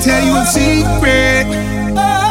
tell you a secret.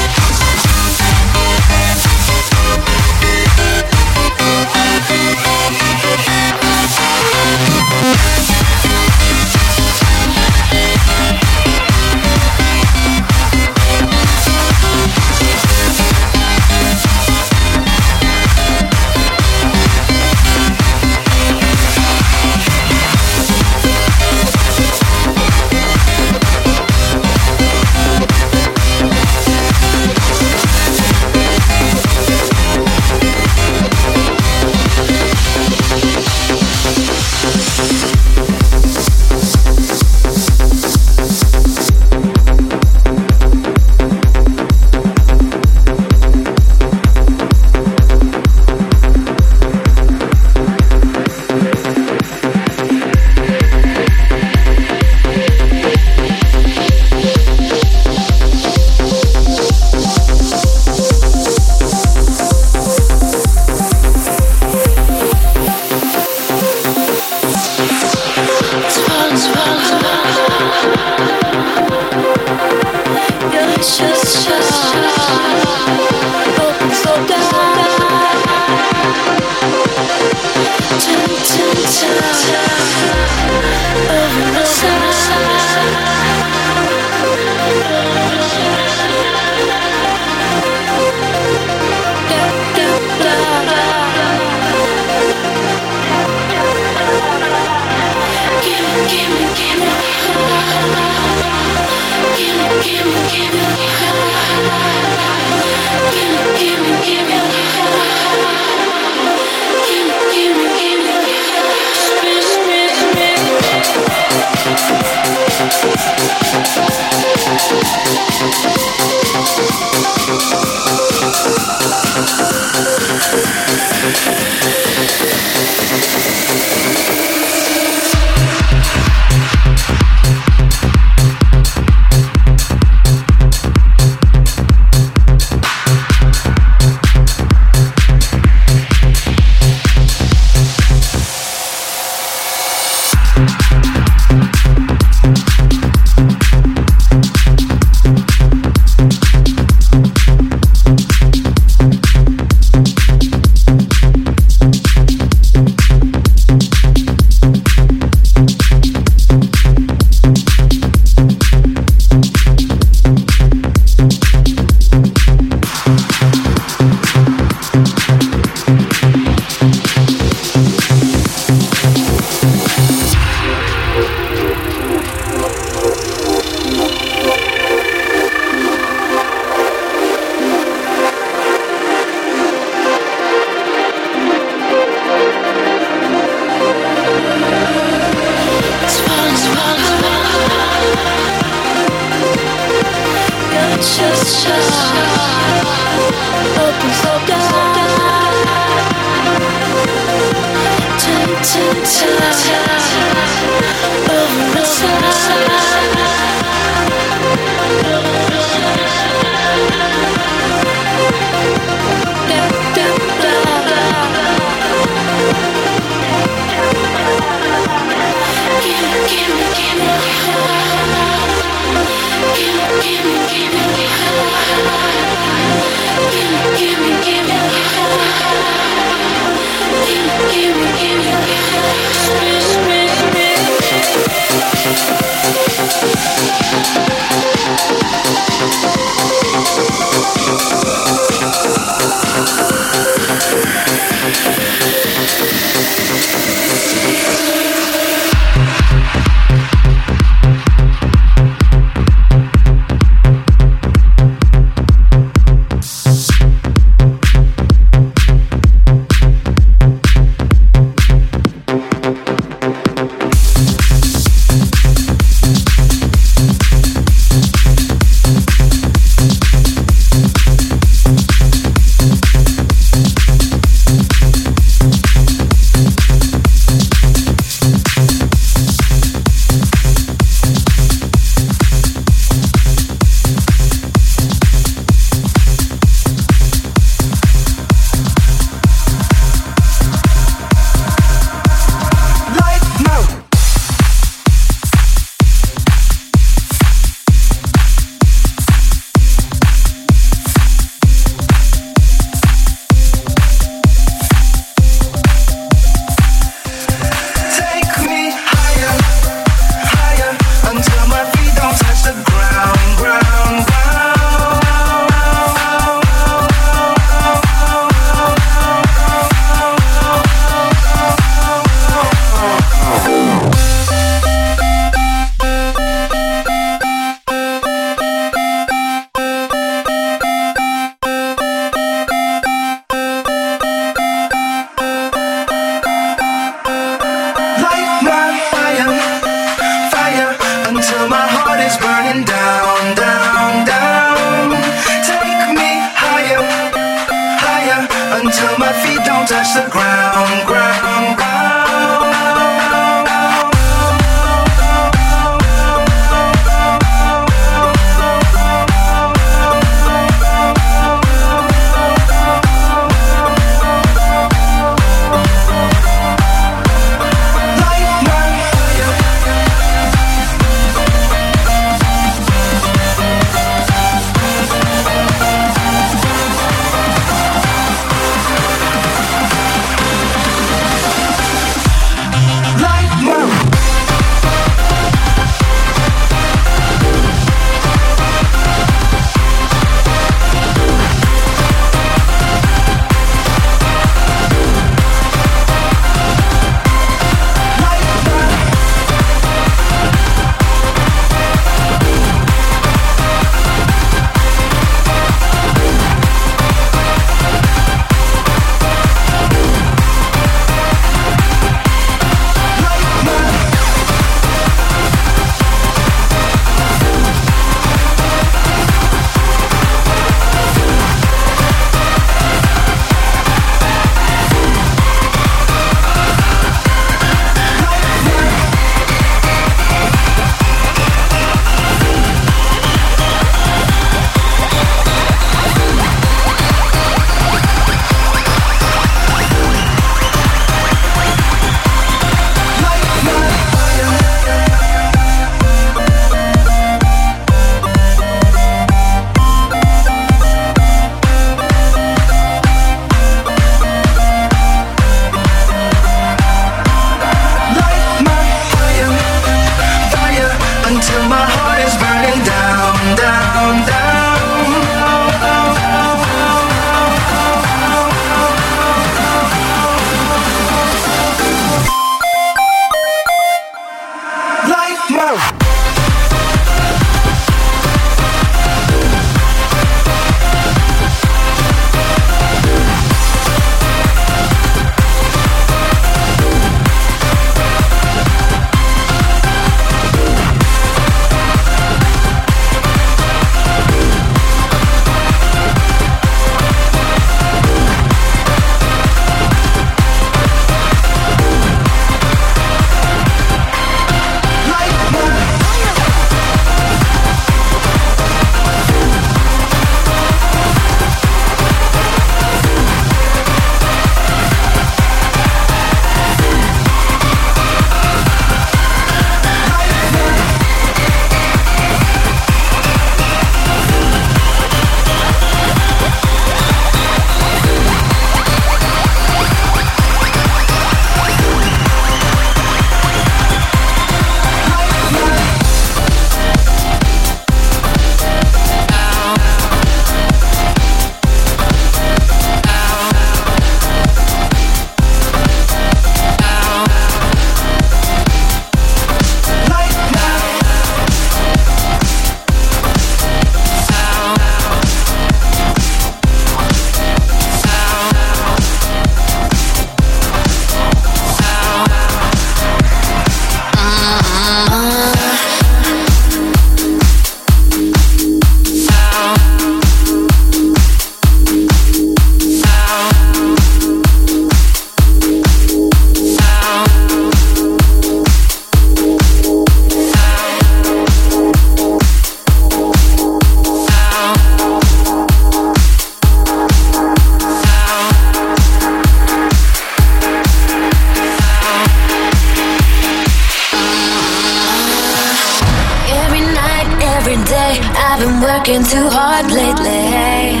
Working too hard lately.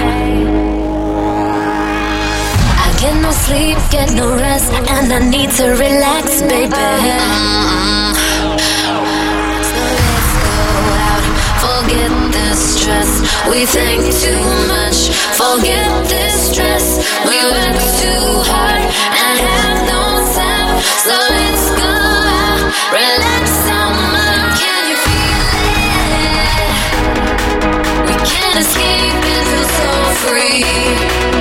I get no sleep, get no rest, and I need to relax, baby. So let's go out, forget the stress. We think too much, forget this stress. We work too hard and have no time. So let's go out, relax free.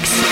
Mix.